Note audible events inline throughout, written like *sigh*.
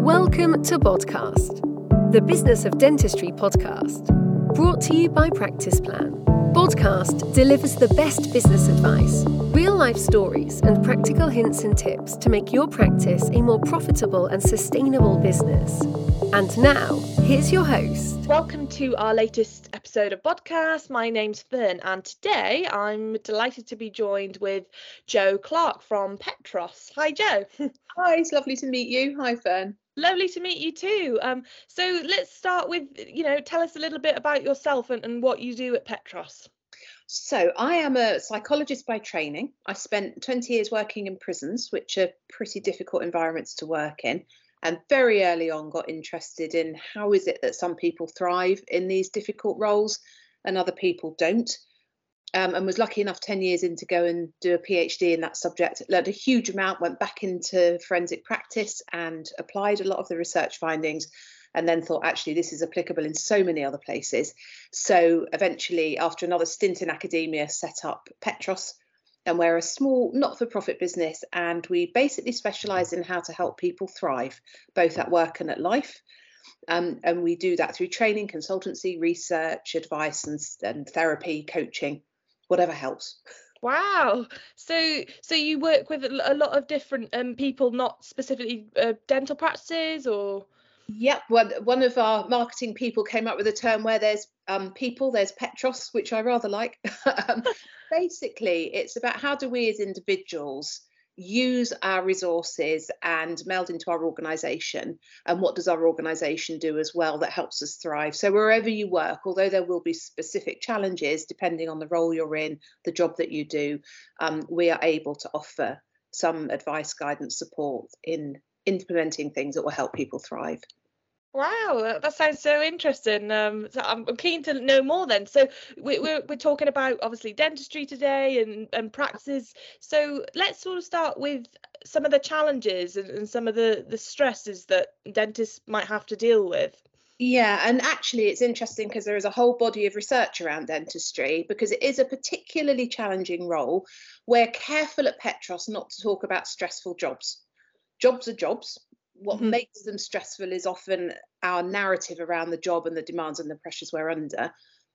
Welcome to Podcast, the Business of Dentistry podcast, brought to you by Practice Plan. Podcast delivers the best business advice, real life stories, and practical hints and tips to make your practice a more profitable and sustainable business. And now, here's your host. Welcome to our latest episode of podcast. My name's Fern, and today I'm delighted to be joined with Jo Clarke from Petros. Hi, Jo. *laughs* Hi, it's lovely to meet you. Hi, Fern. Lovely to meet you too. Um, so let's start with, you know, tell us a little bit about yourself and, and what you do at Petros. So, I am a psychologist by training. I spent 20 years working in prisons, which are pretty difficult environments to work in, and very early on got interested in how is it that some people thrive in these difficult roles and other people don't um, and was lucky enough 10 years in to go and do a PhD in that subject. Learned a huge amount, went back into forensic practice and applied a lot of the research findings, and then thought, actually, this is applicable in so many other places. So eventually, after another stint in academia, set up Petros. And we're a small not for profit business, and we basically specialize in how to help people thrive, both at work and at life. Um, and we do that through training, consultancy, research, advice, and, and therapy, coaching whatever helps. Wow. So so you work with a lot of different um, people, not specifically uh, dental practices or Yep, one, one of our marketing people came up with a term where there's um, people, there's Petros, which I rather like. *laughs* um, basically, it's about how do we as individuals use our resources and meld into our organization and what does our organization do as well that helps us thrive? So wherever you work although there will be specific challenges depending on the role you're in the job that you do um, we are able to offer some advice guidance support in implementing things that will help people thrive Wow, that sounds so interesting. Um, so I'm, keen to know more then. So we, we're we're talking about obviously dentistry today and and practices. So let's sort of start with some of the challenges and, and some of the the stresses that dentists might have to deal with. Yeah, and actually, it's interesting because there is a whole body of research around dentistry because it is a particularly challenging role. We're careful at Petros not to talk about stressful jobs. Jobs are jobs, what mm-hmm. makes them stressful is often our narrative around the job and the demands and the pressures we're under.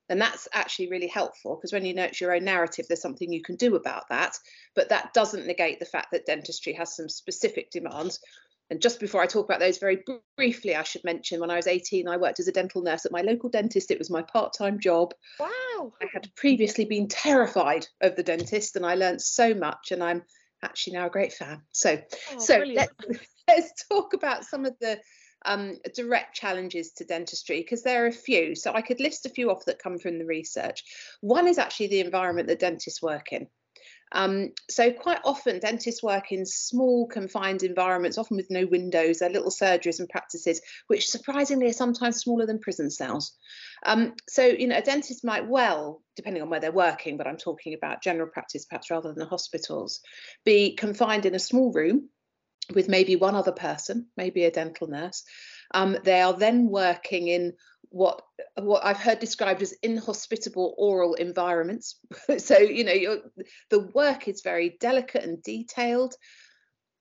And that's actually really helpful because when you know it's your own narrative, there's something you can do about that. But that doesn't negate the fact that dentistry has some specific demands. And just before I talk about those very briefly, I should mention when I was 18, I worked as a dental nurse at my local dentist. It was my part time job. Wow. I had previously been terrified of the dentist and I learned so much. And I'm actually now a great fan. So, oh, so let's, *laughs* let's talk about some of the um, direct challenges to dentistry because there are a few. So I could list a few off that come from the research. One is actually the environment that dentists work in. Um, so quite often dentists work in small confined environments, often with no windows. They're little surgeries and practices, which surprisingly are sometimes smaller than prison cells. Um, so you know, a dentist might well, depending on where they're working, but I'm talking about general practice perhaps rather than the hospitals, be confined in a small room with maybe one other person, maybe a dental nurse. Um, they are then working in what what I've heard described as inhospitable oral environments. *laughs* so you know the work is very delicate and detailed.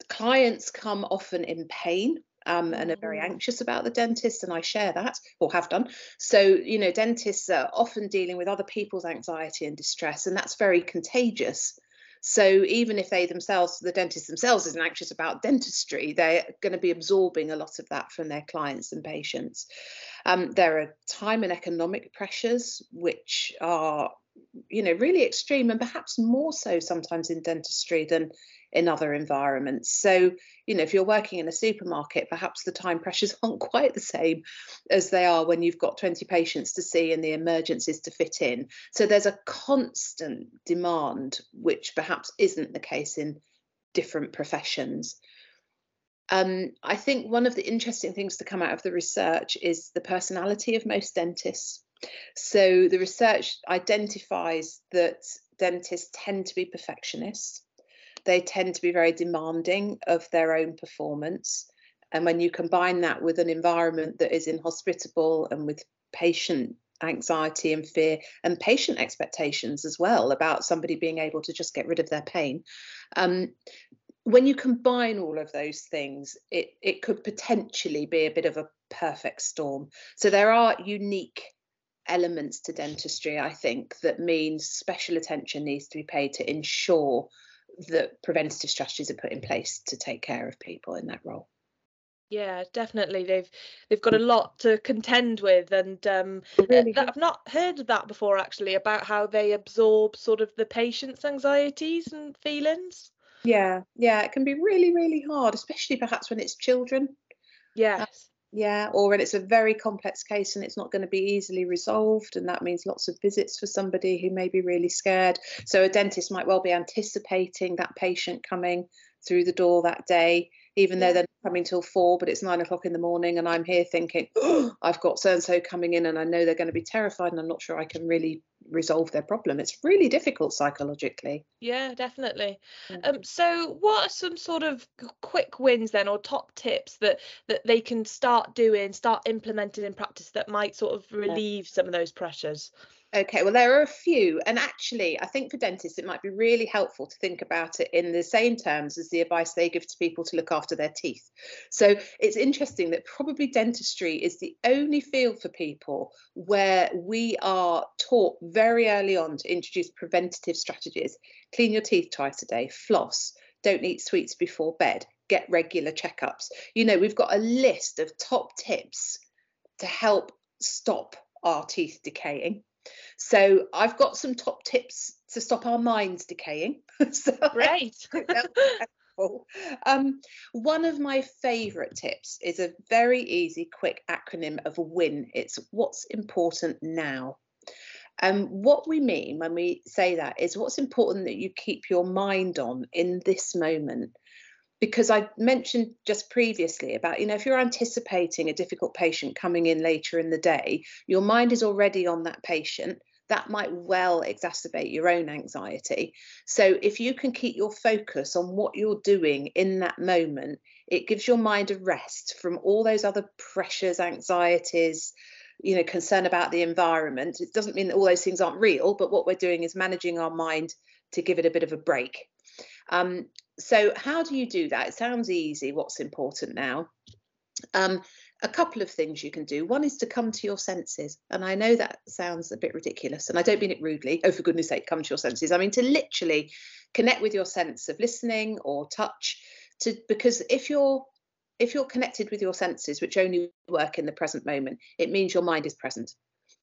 Clients come often in pain um, and are very mm. anxious about the dentist, and I share that or have done. So, you know, dentists are often dealing with other people's anxiety and distress, and that's very contagious. So even if they themselves, the dentist themselves, isn't anxious about dentistry, they're going to be absorbing a lot of that from their clients and patients. Um, there are time and economic pressures which are, you know, really extreme and perhaps more so sometimes in dentistry than in other environments. So, you know, if you're working in a supermarket, perhaps the time pressures *laughs* aren't quite the same as they are when you've got 20 patients to see and the emergencies to fit in. So there's a constant demand, which perhaps isn't the case in different professions. Um, I think one of the interesting things to come out of the research is the personality of most dentists. So the research identifies that dentists tend to be perfectionists they tend to be very demanding of their own performance. And when you combine that with an environment that is inhospitable and with patient anxiety and fear and patient expectations as well about somebody being able to just get rid of their pain, um, when you combine all of those things, it, it could potentially be a bit of a perfect storm. So there are unique elements to dentistry, I think, that means special attention needs to be paid to ensure that preventative strategies are put in place to take care of people in that role. Yeah, definitely. They've they've got a lot to contend with, and um, really that, I've not heard of that before actually about how they absorb sort of the patient's anxieties and feelings. Yeah, yeah, it can be really, really hard, especially perhaps when it's children. Yes. Yeah, or when it's a very complex case and it's not going to be easily resolved, and that means lots of visits for somebody who may be really scared. So a dentist might well be anticipating that patient coming through the door that day even though they're not coming till four, but it's nine o'clock in the morning, and I'm here thinking, oh, I've got so and so coming in, and I know they're going to be terrified, and I'm not sure I can really resolve their problem. It's really difficult psychologically. Yeah, definitely. Um, so, what are some sort of quick wins then, or top tips that that they can start doing, start implementing in practice that might sort of relieve yeah. some of those pressures? Okay, well, there are a few. And actually, I think for dentists, it might be really helpful to think about it in the same terms as the advice they give to people to look after their teeth. So it's interesting that probably dentistry is the only field for people where we are taught very early on to introduce preventative strategies. Clean your teeth twice a day, floss, don't eat sweets before bed, get regular checkups. You know, we've got a list of top tips to help stop our teeth decaying so I've got some top tips to stop our minds decaying. *laughs* so Great. *laughs* um, one of my favourite tips is a very easy, quick acronym of WIN. It's what's important now. And um, what we mean when we say that is what's important that you keep your mind on in this moment because I mentioned just previously about, you know, if you're anticipating a difficult patient coming in later in the day, your mind is already on that patient. That might well exacerbate your own anxiety. So, if you can keep your focus on what you're doing in that moment, it gives your mind a rest from all those other pressures, anxieties, you know, concern about the environment. It doesn't mean that all those things aren't real, but what we're doing is managing our mind to give it a bit of a break. Um, so how do you do that? It sounds easy. What's important now? Um, a couple of things you can do. One is to come to your senses. And I know that sounds a bit ridiculous, and I don't mean it rudely. Oh, for goodness sake, come to your senses. I mean to literally connect with your sense of listening or touch. To because if you're if you're connected with your senses, which only work in the present moment, it means your mind is present.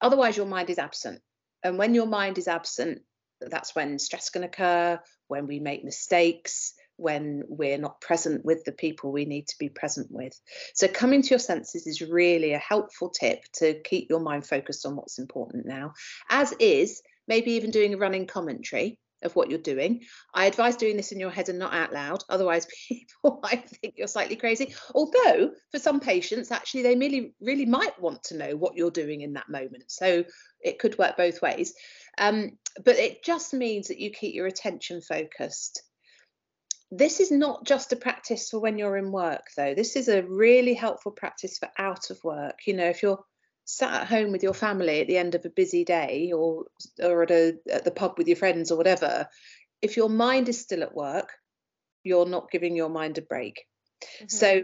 Otherwise, your mind is absent. And when your mind is absent, that's when stress can occur, when we make mistakes, when we're not present with the people we need to be present with. So, coming to your senses is really a helpful tip to keep your mind focused on what's important now, as is maybe even doing a running commentary of what you're doing. I advise doing this in your head and not out loud, otherwise, *laughs* people might think you're slightly crazy. Although, for some patients, actually, they really, really might want to know what you're doing in that moment. So, it could work both ways. Um, but it just means that you keep your attention focused this is not just a practice for when you're in work, though. This is a really helpful practice for out of work. You know, if you're sat at home with your family at the end of a busy day or or at a at the pub with your friends or whatever, if your mind is still at work, you're not giving your mind a break. Mm-hmm. So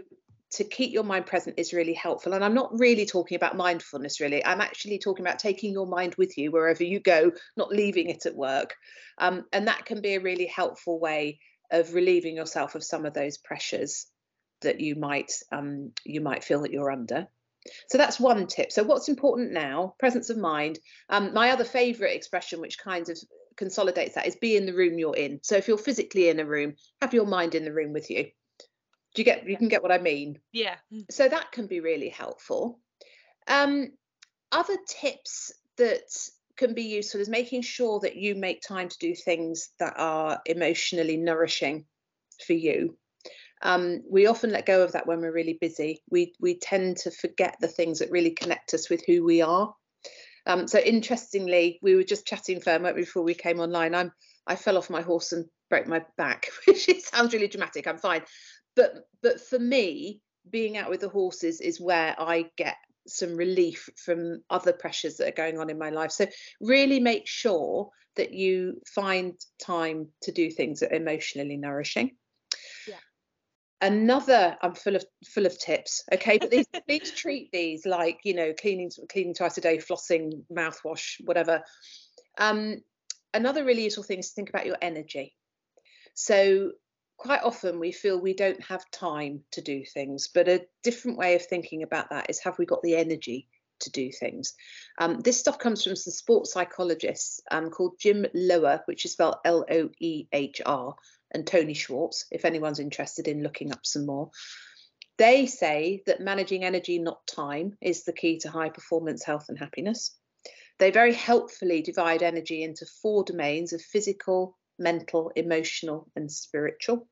to keep your mind present is really helpful. And I'm not really talking about mindfulness, really. I'm actually talking about taking your mind with you wherever you go, not leaving it at work. Um, and that can be a really helpful way of relieving yourself of some of those pressures that you might um, you might feel that you're under. So that's one tip. So what's important now? Presence of mind. Um, my other favourite expression, which kind of consolidates that, is be in the room you're in. So if you're physically in a room, have your mind in the room with you. Do you get? You can get what I mean. Yeah. So that can be really helpful. Um, other tips that can be useful is making sure that you make time to do things that are emotionally nourishing for you. Um, we often let go of that when we're really busy. We we tend to forget the things that really connect us with who we are. Um, so interestingly, we were just chatting Fern before we came online. I'm I fell off my horse and broke my back, *laughs* which sounds really dramatic. I'm fine, but but for me, being out with the horses is where I get some relief from other pressures that are going on in my life. So really make sure that you find time to do things that are emotionally nourishing. Yeah. another i'm full of full of tips okay but these *laughs* please treat these like you know cleaning cleaning twice a day flossing mouthwash whatever um another really useful thing is to think about your energy so quite often we feel we don't have time to do things but a different way of thinking about that is have we got the energy to do things um, this stuff comes from some sports psychologists um, called jim loehr which is spelled l-o-e-h-r and Tony Schwartz, if anyone's interested in looking up some more. They say that managing energy, not time, is the key to high performance, health, and happiness. They very helpfully divide energy into four domains of physical, mental, emotional, and spiritual.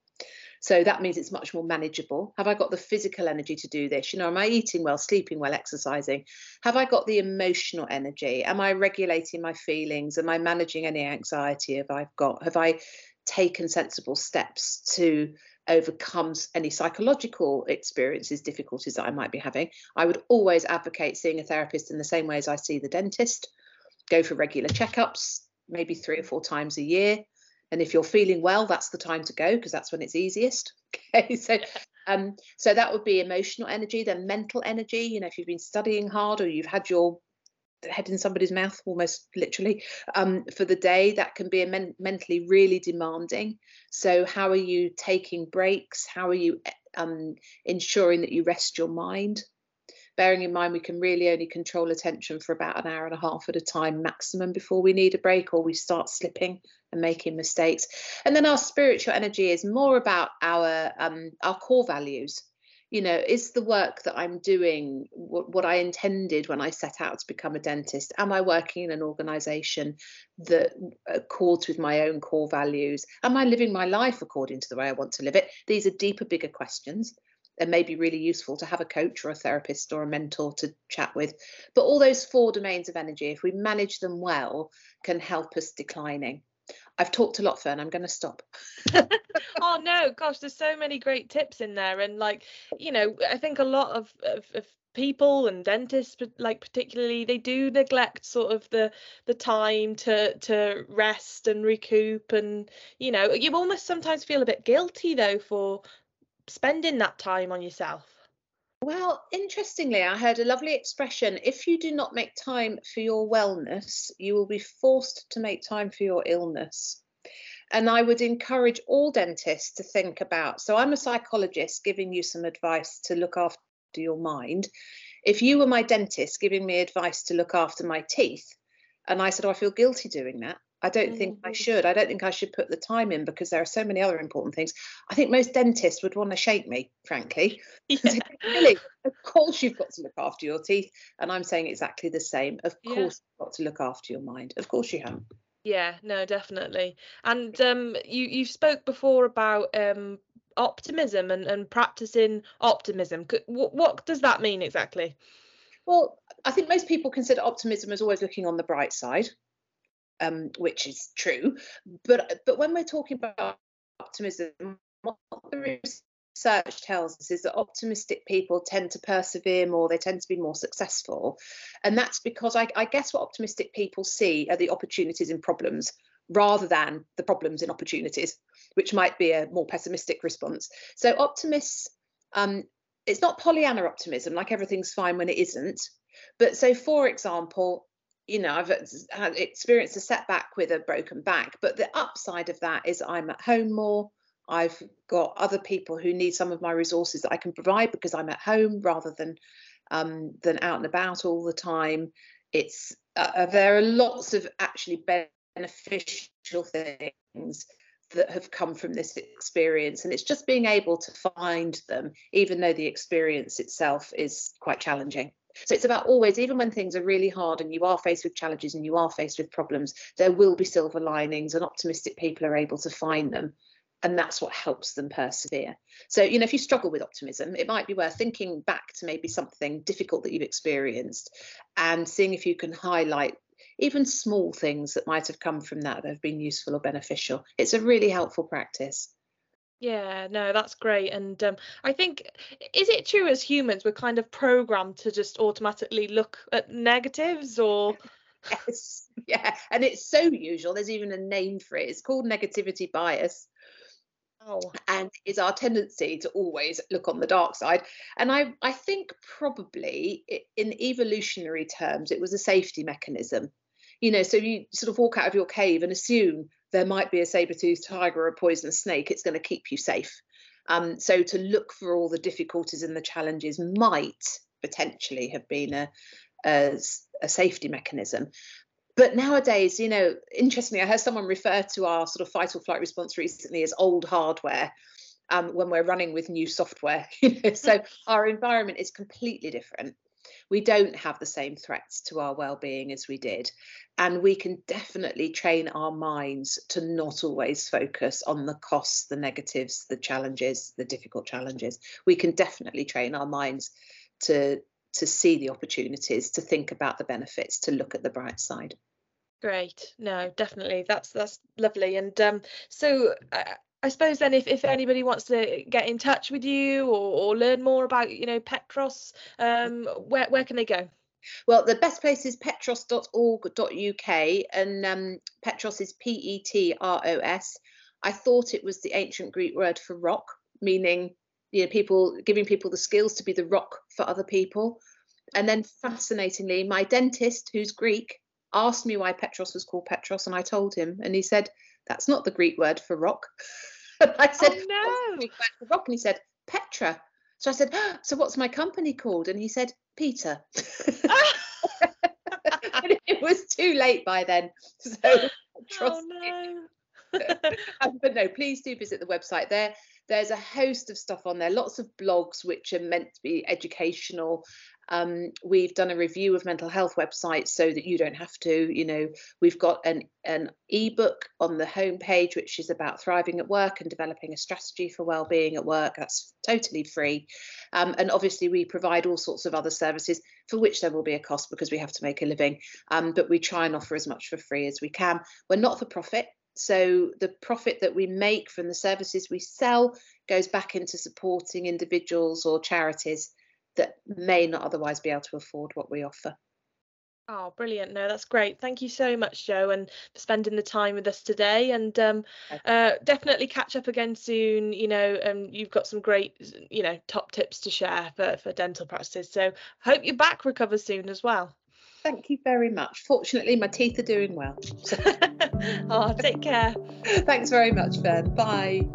So that means it's much more manageable. Have I got the physical energy to do this? You know, am I eating well, sleeping well, exercising? Have I got the emotional energy? Am I regulating my feelings? Am I managing any anxiety have I got? Have I taken sensible steps to overcome any psychological experiences, difficulties that I might be having, I would always advocate seeing a therapist in the same way as I see the dentist. Go for regular checkups, maybe three or four times a year. And if you're feeling well, that's the time to go because that's when it's easiest. *laughs* Okay, so um, so that would be emotional energy, then mental energy. You know, if you've been studying hard or you've had your head in somebody's mouth almost literally um, for the day that can be men- mentally really demanding so how are you taking breaks how are you eh, um, ensuring that you rest your mind bearing in mind we can really only control attention for about an hour and a half at a time maximum before we need a break or we start slipping and making mistakes. And then our spiritual energy is more about our um, our core values. You know is the work that i'm doing what, what, i intended when i set out to become a dentist? Am i working in an organization that accords with my own core values? Am i living my life according to the way i want to live it? These are deeper bigger questions and may be really useful to have a coach or a therapist or a mentor to chat with but all those four domains of energy if we manage them well can help us declining I've talked a lot, Fern. I'm going to stop. *laughs* oh no, gosh, there's so many great tips in there, and like you know, I think a lot of, of, of people and dentists like particularly they do neglect sort of the the time to to rest and recoup and you know you almost sometimes feel a bit guilty though for spending that time on yourself well, interestingly, I heard a lovely expression if you do not make time for your wellness, you will be forced to make time for your illness. And I would encourage all dentists to think about. So, I'm a psychologist giving you some advice to look after your mind. If you were my dentist giving me advice to look after my teeth, and I said, Oh, I feel guilty doing that, I don't mm-hmm. think I mm. should. I don't think I should put the time in because there are so many other important things. I think most dentists would want to shake me, frankly. *laughs* Yeah. really, of course you've got to look after your teeth. And I'm saying exactly the same. Of course yeah. you've got to look after your mind. Of course you have. Yeah, no, definitely. And um, you you spoke before about um, optimism and, and practicing optimism. What, what does that mean exactly? Well, I think most people consider optimism as always looking on the bright side um, which is true. But but when we're talking about optimism, what the research tells us is that optimistic people tend to persevere more, they tend to be more successful. And that's because I, I guess what optimistic people see are the opportunities in problems rather than the problems in opportunities, which might be a more pessimistic response. So optimists, um, it's not Pollyanna optimism, like everything's fine when it isn't. But so, for example, you know, I've had experienced a setback with a broken back, but the upside of that is I'm at home more. I've got other people who need some of my resources that I can provide because I'm at home rather than um, than out and about all the time. It's uh, uh there are lots of actually beneficial things that have come from this experience, and it's just being able to find them, even though the experience itself is quite challenging. So it's about always, even when things are really hard and you are faced with challenges and you are faced with problems, there will be silver linings, and optimistic people are able to find them. And that's what helps them persevere. So, you know, if you struggle with optimism, it might be worth thinking back to maybe something difficult that you've experienced and seeing if you can highlight even small things that might have come from that that have been useful or beneficial. It's a really helpful practice. Yeah, no, that's great. And um, I think, is it true as humans we're kind of programmed to just automatically look at negatives or? *laughs* Yes, yeah, and it's so usual. There's even a name for it. It's called negativity bias. Oh. And it's our tendency to always look on the dark side. And I, I think probably in evolutionary terms, it was a safety mechanism. You know, so you sort of walk out of your cave and assume there might be a saber-toothed tiger or a poisonous snake, it's going to keep you safe. Um, so to look for all the difficulties and the challenges might potentially have been a, a, a safety mechanism but nowadays, you know, interestingly, I heard someone refer to our sort of fight or flight response recently as old hardware um, when we're running with new software. *laughs* You know? so *laughs* our environment is completely different. We don't have the same threats to our well-being as we did, and we can definitely train our minds to not always focus on the costs, the negatives, the challenges, the difficult challenges. We can definitely train our minds to to see the opportunities, to think about the benefits, to look at the bright side. Great. No, definitely. That's that's lovely. And um, so uh, I suppose then, if, if anybody wants to get in touch with you or, or learn more about, you know, Petros, um, where where can they go? Well, the best place is petros.org.uk, and um, Petros is P E T R O S. I thought it was the ancient Greek word for rock, meaning you know people giving people the skills to be the rock for other people. And then, fascinatingly, my dentist, who's Greek, asked me why Petros was called Petros, and I told him, and he said, "That's not the Greek word for rock." *laughs* and I said, oh, no. Greek word for rock?" And he said, "Petra." So I said, oh, "So what's my company called?" And he said, "Peter." *laughs* it was too late by then. *laughs* So trust oh, no. um, but no, please do visit the website. There, there's a host of stuff on there. Lots of blogs which are meant to be educational um, we've done a review of mental health websites so that you don't have to. You know, we've got an an ebook on the homepage which is about thriving at work and developing a strategy for well-being at work. That's totally free, um, and obviously we provide all sorts of other services for which there will be a cost because we have to make a living. Um, but we try and offer as much for free as we can. We're not for profit. So the profit that we make from the services we sell goes back into supporting individuals or charities that may not otherwise be able to afford what we offer. Oh, brilliant. No, that's great. Thank you so much, Jo, and for spending the time with us today. And um, uh, definitely catch up again soon. You know, um, you've got some great, you know, top tips to share for, for dental practices. So hope your back recovers soon as well. Thank you very much. Fortunately, my teeth are doing well. *laughs* oh, take care. Thanks very much, Ben. Bye.